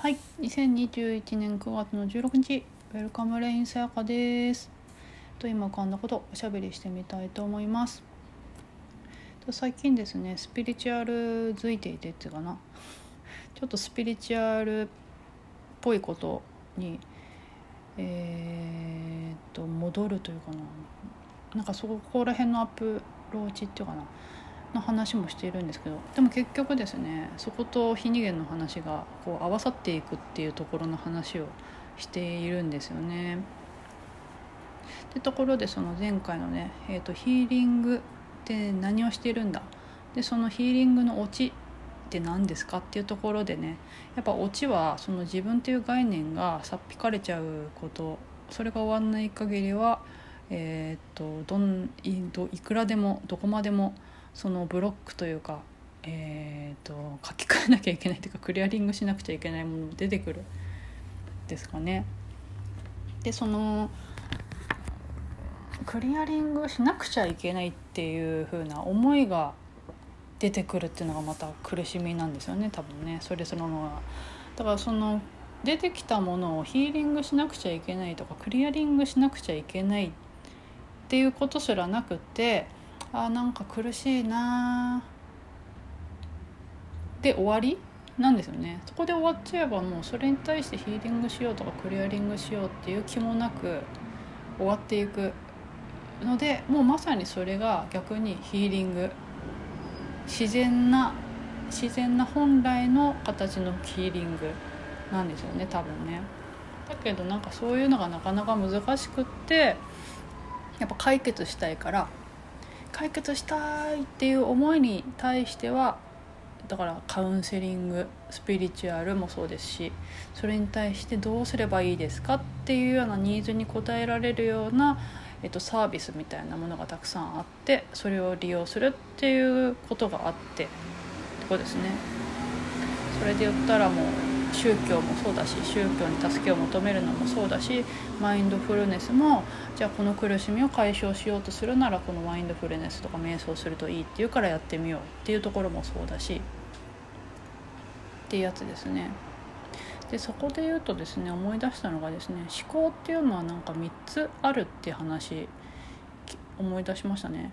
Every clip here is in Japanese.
はい、2021年9月の16日、ウェルカムレインさやかです。と今浮かんだことおしゃべりしてみたいと思います。と最近ですね、スピリチュアルづいていてっていうかな、ちょっとスピリチュアルっぽいことに、えー、っと戻るというかな、なんかそこら辺のアプローチっていうかな。の話もしているんですけどでも結局ですねそこと非二元の話がこう合わさっていくっていうところの話をしているんですよね。ってところでその前回のね、えーと、ヒーリングって何をしているんだ？でそのヒーリングのオチって何ですかっていうところでねやっぱオチはその自分っていう概念がさっぴかれちゃうことそれが終わんない限りはえーと、とどんいどいくらでもどこまでもそのブロックというか、えーと、書き換えなきゃいけないというかクリアリングしなくちゃいけないもの出てくるですかね。でそのクリアリングしなくちゃいけないっていう風な思いが出てくるっていうのがまた苦しみなんですよね多分ねそれそのものは。だからその出てきたものをヒーリングしなくちゃいけないとかクリアリングしなくちゃいけないっていうことすらなくてあなんか苦しいな。で終わり？なんですよね。そこで終わっちゃえばもうそれに対してヒーリングしようとかクリアリングしようっていう気もなく終わっていく。のでもうまさにそれが逆にヒーリング。自然な自然な本来の形のヒーリングなんですよね多分ね。だけどなんかそういうのがなかなか難しくってやっぱ解決したいから解決したいっていう思いに対してはだからカウンセリングスピリチュアルもそうですしそれに対してどうすればいいですかっていうようなニーズに応えられるような、えっと、サービスみたいなものがたくさんあってそれを利用するっていうことがあってってこですね。それで言ったらもう宗教もそうだし宗教に助けを求めるのもそうだしマインドフルネスもじゃあこの苦しみを解消しようとするならこのマインドフルネスとか瞑想するといいっていうからやってみようっていうところもそうだしっていうやつですね。でそこで言うとですね思い出したのがですね思考っていうのはなんか3つあるって話思い出しましたね。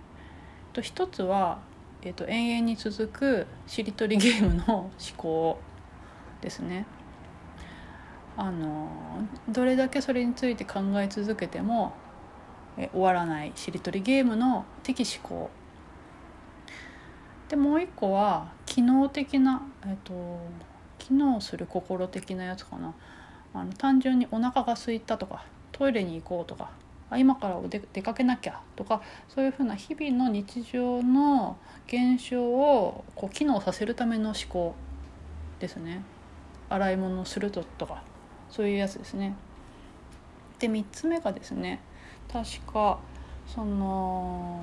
と1つは、えーと、と永遠に続くしりとりゲームの思考ですね。あのどれだけそれについて考え続けてもえ終わらないしりとりゲームの的思考。でもう一個は機能的な、えっと、機能する心的なやつかな。あの単純にお腹が空いたとかトイレに行こうとかあ今から出出かけなきゃとかそういうふうな日々の日常の現象をこう機能させるための思考ですね。洗い物をするととかそういうやつですね。で3つ目がですね確かその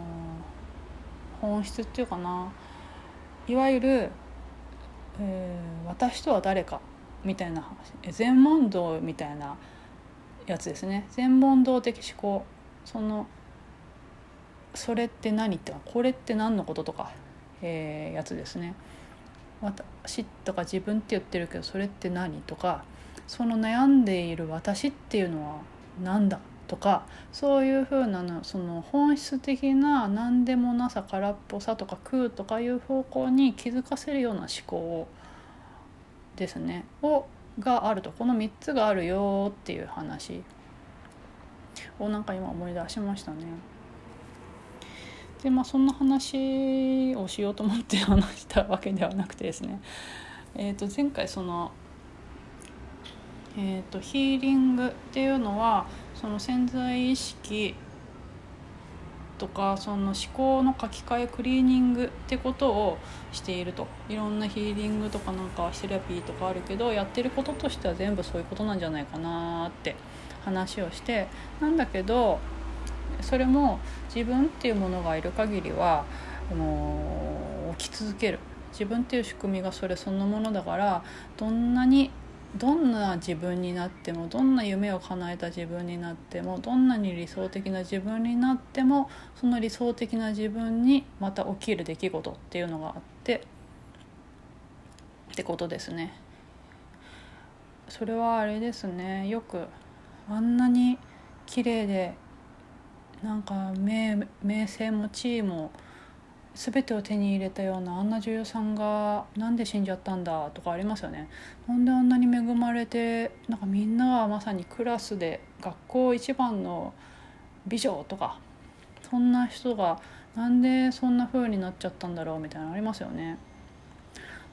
本質っていうかないわゆる、えー、私とは誰かみたいな話。全問答みたいなやつですね。全問答的思考。そのそれって何ってこれって何のこととか、えー、やつですね。私とか自分って言ってるけどそれって何？とかその悩んでいる私っていうのは何だ？とかそういうふうなのその本質的な何でもなさ空っぽさとか空とかいう方向に気づかせるような思考をですね。をがあると。この3つがあるよっていう話。をなんか今思い出しましたね。でまあそんな話をしようと思って話したわけではなくてですね、えー、と前回その、えー、とヒーリングっていうのはその潜在意識とかその思考の書き換えクリーニングってことをしていると。いろんなヒーリングとかなんかセラピーとかあるけどやってることとしては全部そういうことなんじゃないかなって話をして。なんだけどそれも自分っていうものがいる限りはあの起き続ける自分っていう仕組みがそれそのものだからどんなにどんな自分になってもどんな夢を叶えた自分になってもどんなに理想的な自分になってもその理想的な自分にまた起きる出来事っていうのがあってってことですね。それはあれですねよくあんなに綺麗でなんか名名声も地位も全てを手に入れたようなあんな女優さんがなんで死んじゃったんだとかありますよね。なんであんなに恵まれてなんかみんながまさにクラスで学校一番の美女とかそんな人がなんでそんな風になっちゃったんだろうみたいなのありますよね。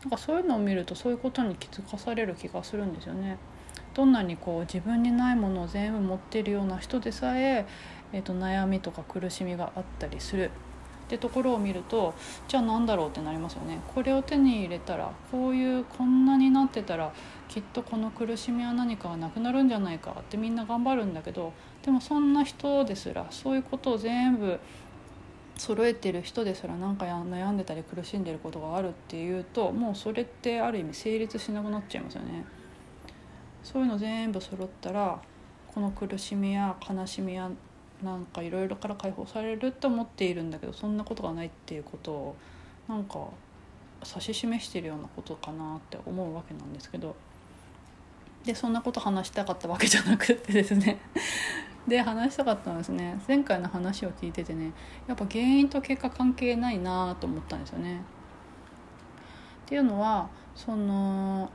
なんかそういうのを見るとそういうことに気づかされる気がするんですよね。どんなにこう自分にないものを全部持っているような人でさええーと、悩みとか苦しみがあったりするってところを見るとじゃあ何だろうってなりますよね。これを手に入れたらこういうこんなになってたらきっとこの苦しみは何かがなくなるんじゃないかってみんな頑張るんだけどでもそんな人ですらそういうことを全部揃えてる人ですら何か悩んでたり苦しんでることがあるっていうともうそれってある意味成立しなくなっちゃいますよね。そういうの全部揃ったらこの苦しみや悲しみやなんかいろいろから解放されると思っているんだけどそんなことがないっていうことをなんか指し示してるようなことかなって思うわけなんですけどでそんなこと話したかったわけじゃなくてですね で話したかったのですね前回の話を聞いててねやっぱ原因と結果関係ないなと思ったんですよね。っていうのはその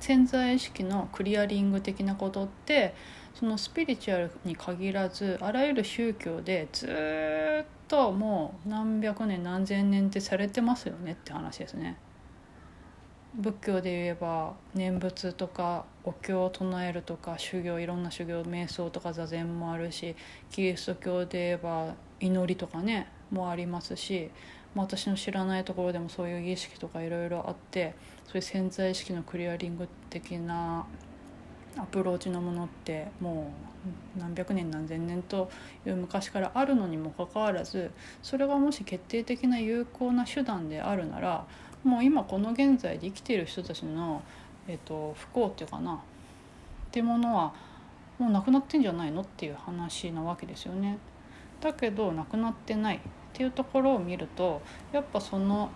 潜在意識のクリアリング的なことってそのスピリチュアルに限らずあらゆる宗教でずっともう何百年何千年ってされてますよねって話ですね。仏教で言えば念仏とかお経を唱えるとか修行いろんな修行瞑想とか座禅もあるしキリスト教で言えば祈りとかねもありますし私の知らないところでもそういう儀式とかいろいろあってそういう潜在意識のクリアリング的なアプローチのものってもう何百年何千年という昔からあるのにもかかわらずそれがもし決定的な有効な手段であるならもう今この現在で生きている人たちの、えーと、不幸っていうかなってものはもうなくなってんじゃないのっていう話なわけですよね。だけどなくなってないっていうところを見るとやっぱその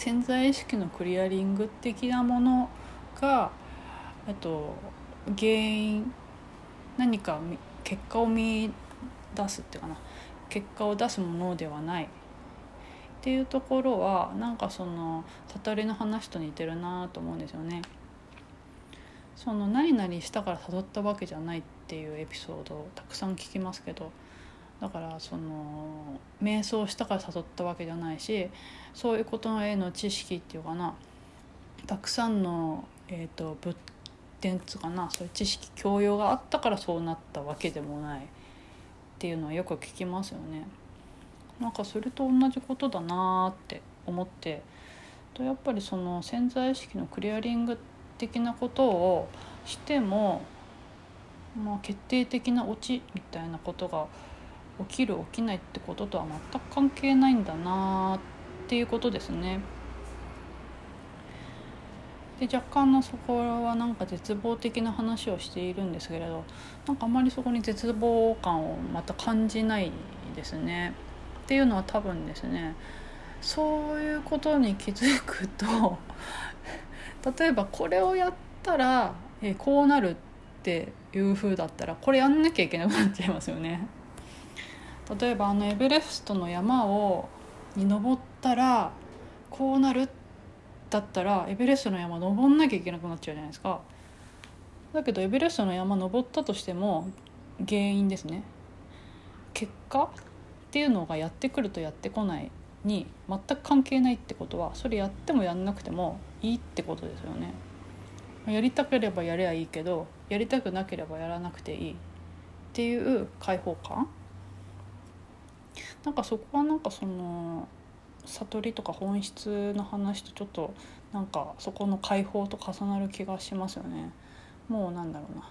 潜在意識のクリアリング的なものがえっと原因何か結果を見出すっていうかな結果を出すものではないっていうところはなんかその悟りの話と似てるなと思うんですよね。その何々したから悟ったわけじゃないっていうエピソードをたくさん聞きますけどだからその瞑想したから悟ったわけじゃないしそういうことへの知識っていうかなたくさんの、えーと、と点つうかなそういう知識教養があったからそうなったわけでもないっていうのはよく聞きますよね。なんかそれと同じことだなって思ってとやっぱりその潜在意識のクリアリング的なことをしても、まあ、決定的なオチみたいなことが起きる起きないってこととは全く関係ないんだなっていうことですね。で若干のそこはなんか絶望的な話をしているんですけれどなんかあまりそこに絶望感をまた感じないですね。っていうのは多分ですねそういうことに気づくと 例えばこれをやったらえこうなるっていう風だったらこれやんなきゃいけなくなっちゃいますよね。例えばあのエベレストの山をに登ったらこうなるだったらエベレストの山登んなきゃいけなくなっちゃうじゃないですか。だけどエベレストの山登ったとしても原因ですね。結果っていうのがやってくるとやってこないに全く関係ないってことはそれやってもやんなくてもいいってことですよね。やりたければやればいいけどやりたくなければやらなくていいっていう解放感。なんかそこはなんかその悟りとか本質の話とちょっとなんかそこの解放と重なる気がしますよね。もうなんだろうな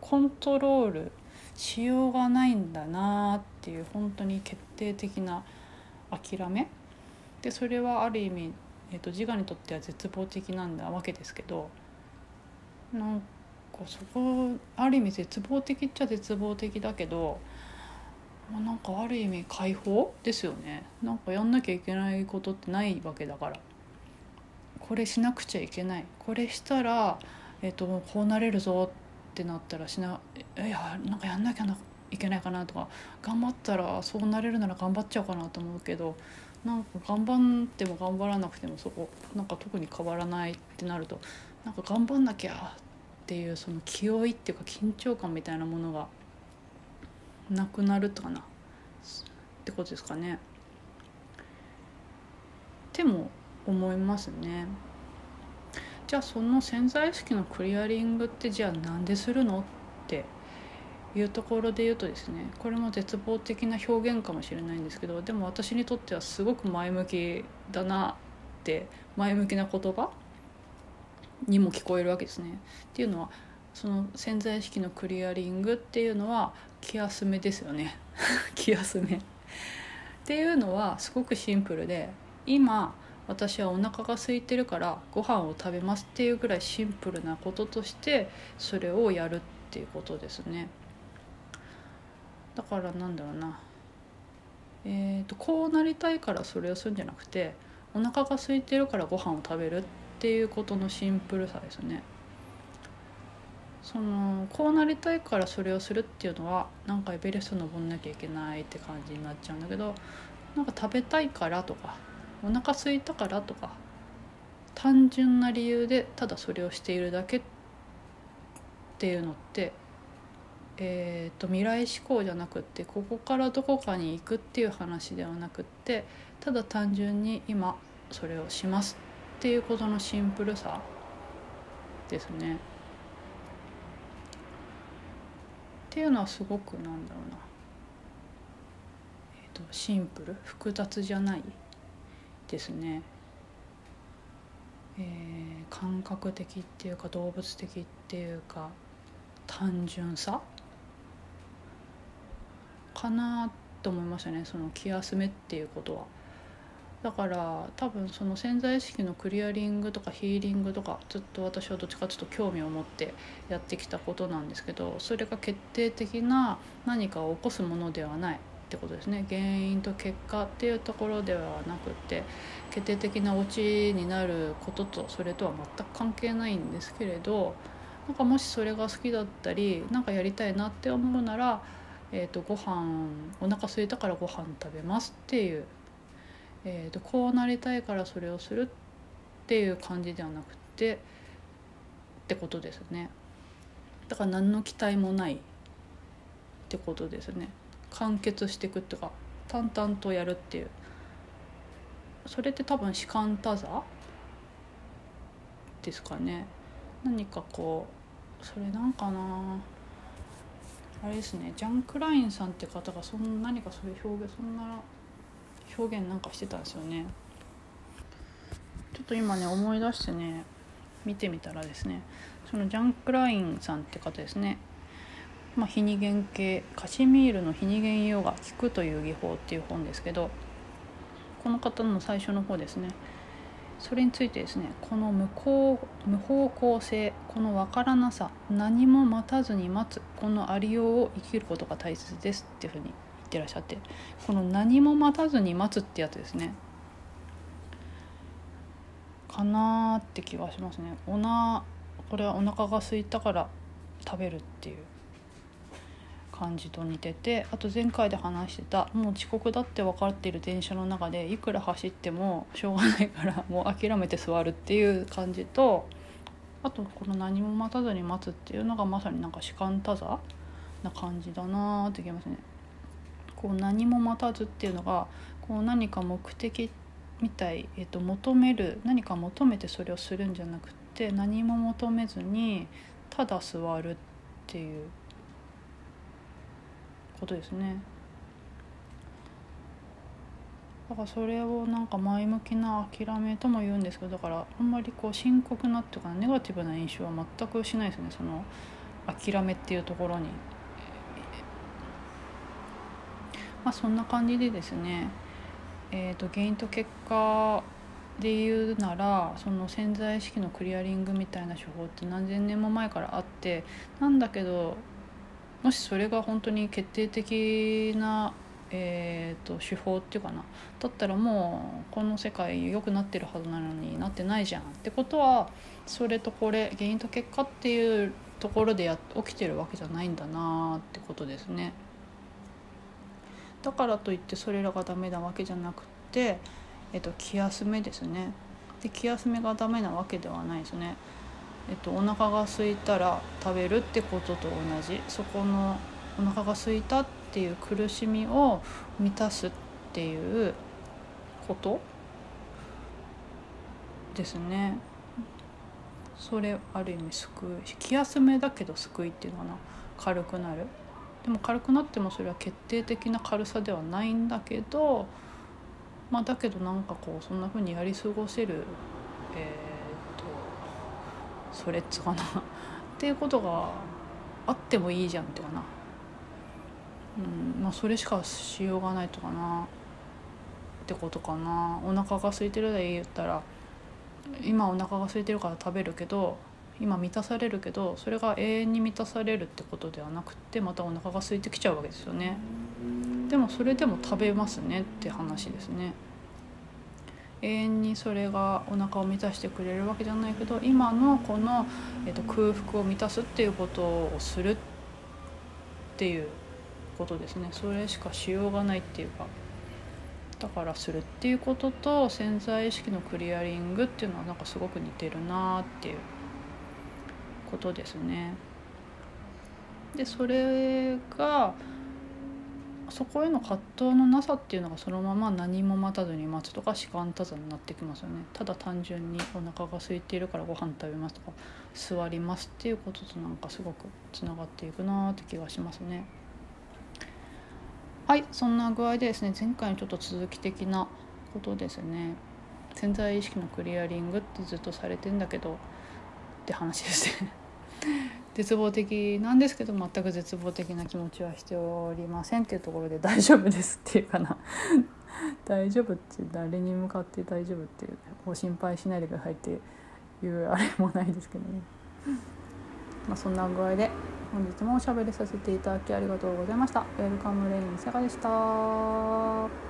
コントロールしようがないんだなっていう本当に決定的な諦めでそれはある意味、えーと、自我にとっては絶望的なんだわけですけどなんかそこある意味絶望的っちゃ絶望的だけどまあ、なんかある意味解放ですよね。なんかやんなきゃいけないことってないわけだから。これしなくちゃいけない。これしたらえーと、こうなれるぞってなったらしないやなんかやんなきゃいけないかなとか頑張ったらそうなれるなら頑張っちゃおうかなと思うけどなんか頑張っても頑張らなくてもそこなんか特に変わらないってなるとなんか頑張んなきゃっていうその気負いっていうか緊張感みたいなものがなくなるとかなってことですかね。っても思いますね。じゃあその潜在意識のクリアリングってじゃあなんでするのっていうところで言うとですねこれも絶望的な表現かもしれないんですけどでも私にとってはすごく前向きだなって前向きな言葉にも聞こえるわけですね。っていうのはその潜在意識のクリアリングっていうのは気休めですよね。気休め。っていうのはすごくシンプルで今私はお腹が空いてるからご飯を食べますっていうぐらいシンプルなこととしてそれをやるっていうことですね。だからなんだろうな。えーと、こうなりたいからそれをするんじゃなくてお腹が空いてるからご飯を食べるっていうことのシンプルさですね。そのこうなりたいからそれをするっていうのはなんかエベレスト登んなきゃいけないって感じになっちゃうんだけどなんか食べたいからとかお腹空いたからとか単純な理由でただそれをしているだけっていうのってえーと、未来志向じゃなくってここからどこかに行くっていう話ではなくってただ単純に今それをしますっていうことのシンプルさですね。っていうのはすごくなんだろうな、えーとシンプル？複雑じゃないですね、えー、感覚的っていうか動物的っていうか単純さ？かなと思いましたね。その気休めっていうことは。だから多分その潜在意識のクリアリングとかヒーリングとかずっと私はどっちかというと興味を持ってやってきたことなんですけどそれが決定的な何かを起こすものではないってことですね。原因と結果っていうところではなくって決定的なオチになることとそれとは全く関係ないんですけれどなんかもしそれが好きだったりなんかやりたいなって思うなら、えーと、ご飯お腹空いたからご飯食べますっていう、えーと、こうなりたいからそれをするっていう感じではなくてってことですね。だから何の期待もないってことですね。完結していくっていうか淡々とやるっていう。それって多分士官多座ですかね。何かこうそれなんかな。あれですね。ジャン・クラインさんって方がそん何かそういう表現そんな表現なんかしてたんですよね。ちょっと今ね思い出してね見てみたらですねそのジャン・クラインさんって方ですね。まあ、非二元系カシミールの非二元ヨガ聞くという技法っていう本ですけどこの方の最初の方ですねそれについてですねこの無効無方向性この分からなさ何も待たずに待つこのありようを生きることが大切ですっていうふうにってらっしゃってこの何も待たずに待つってやつですねかなって気がしますねおなこれはお腹が空いたから食べるっていう感じと似ててあと前回で話してたもう遅刻だって分かっている電車の中でいくら走ってもしょうがないからもう諦めて座るっていう感じとあとこの何も待たずに待つっていうのがまさになんか士官多座な感じだなってきますね。こう何も待たずっていうのがこう何か目的みたい、えー、と求める何か求めてそれをするんじゃなくて何も求めずにただ座るっていうことですね。だからそれをなんか前向きな諦めとも言うんですけどだからあんまりこう深刻なっていうかネガティブな印象は全くしないですねその諦めっていうところに。まあそんな感じでですねえーと、原因と結果で言うならその潜在意識のクリアリングみたいな手法って何千年も前からあってなんだけどもしそれが本当に決定的なえーと、手法っていうかなだったらもうこの世界良くなってるはずなのになってないじゃんってことはそれとこれ原因と結果っていうところでや起きてるわけじゃないんだなってことですね。だからといってそれらがダメなわけじゃなくて、えっと、気休めですね。で気休めがダメなわけではないですね。えっと、お腹が空いたら食べるってことと同じ。そこのお腹が空いたっていう苦しみを満たすっていうことですね。それある意味救い気休めだけど救いっていうのかな。軽くなる。でも軽くなってもそれは決定的な軽さではないんだけどまあだけどなんかこうそんな風にやり過ごせるえー、っとそれっつかな。っていうことがあってもいいじゃんってかな。うんまあそれしかしようがないとかな。ってことかな。お腹が空いてるで言ったら今お腹が空いてるから食べるけど今満たされるけどそれが永遠に満たされるってことではなくてまたお腹が空いてきちゃうわけですよね。でもそれでも食べますねって話ですね。永遠にそれがお腹を満たしてくれるわけじゃないけど今のこの、えー、と空腹を満たすっていうことをするっていうことですね。それしかしようがないっていうか。だからするっていうことと潜在意識のクリアリングっていうのはなんかすごく似てるなっていう。ことですね。でそれがそこへの葛藤のなさっていうのがそのまま何も待たずに待つとか時間たざになってきますよねただ単純にお腹が空いているからご飯食べますとか座りますっていうこととなんかすごくつながっていくなって気がしますね。はいそんな具合でですね前回のちょっと続き的なことですね潜在意識のクリアリングってずっとされてんだけどって話ですね絶望的なんですけど全く絶望的な気持ちはしておりませんっていうところで大丈夫ですっていうかな大丈夫って誰に向かって大丈夫っていうご心配しないでくださいっていうあれもないですけどね まあそんな具合で本日もおしゃべりさせていただきありがとうございました。ウェルカムレインさやかでした。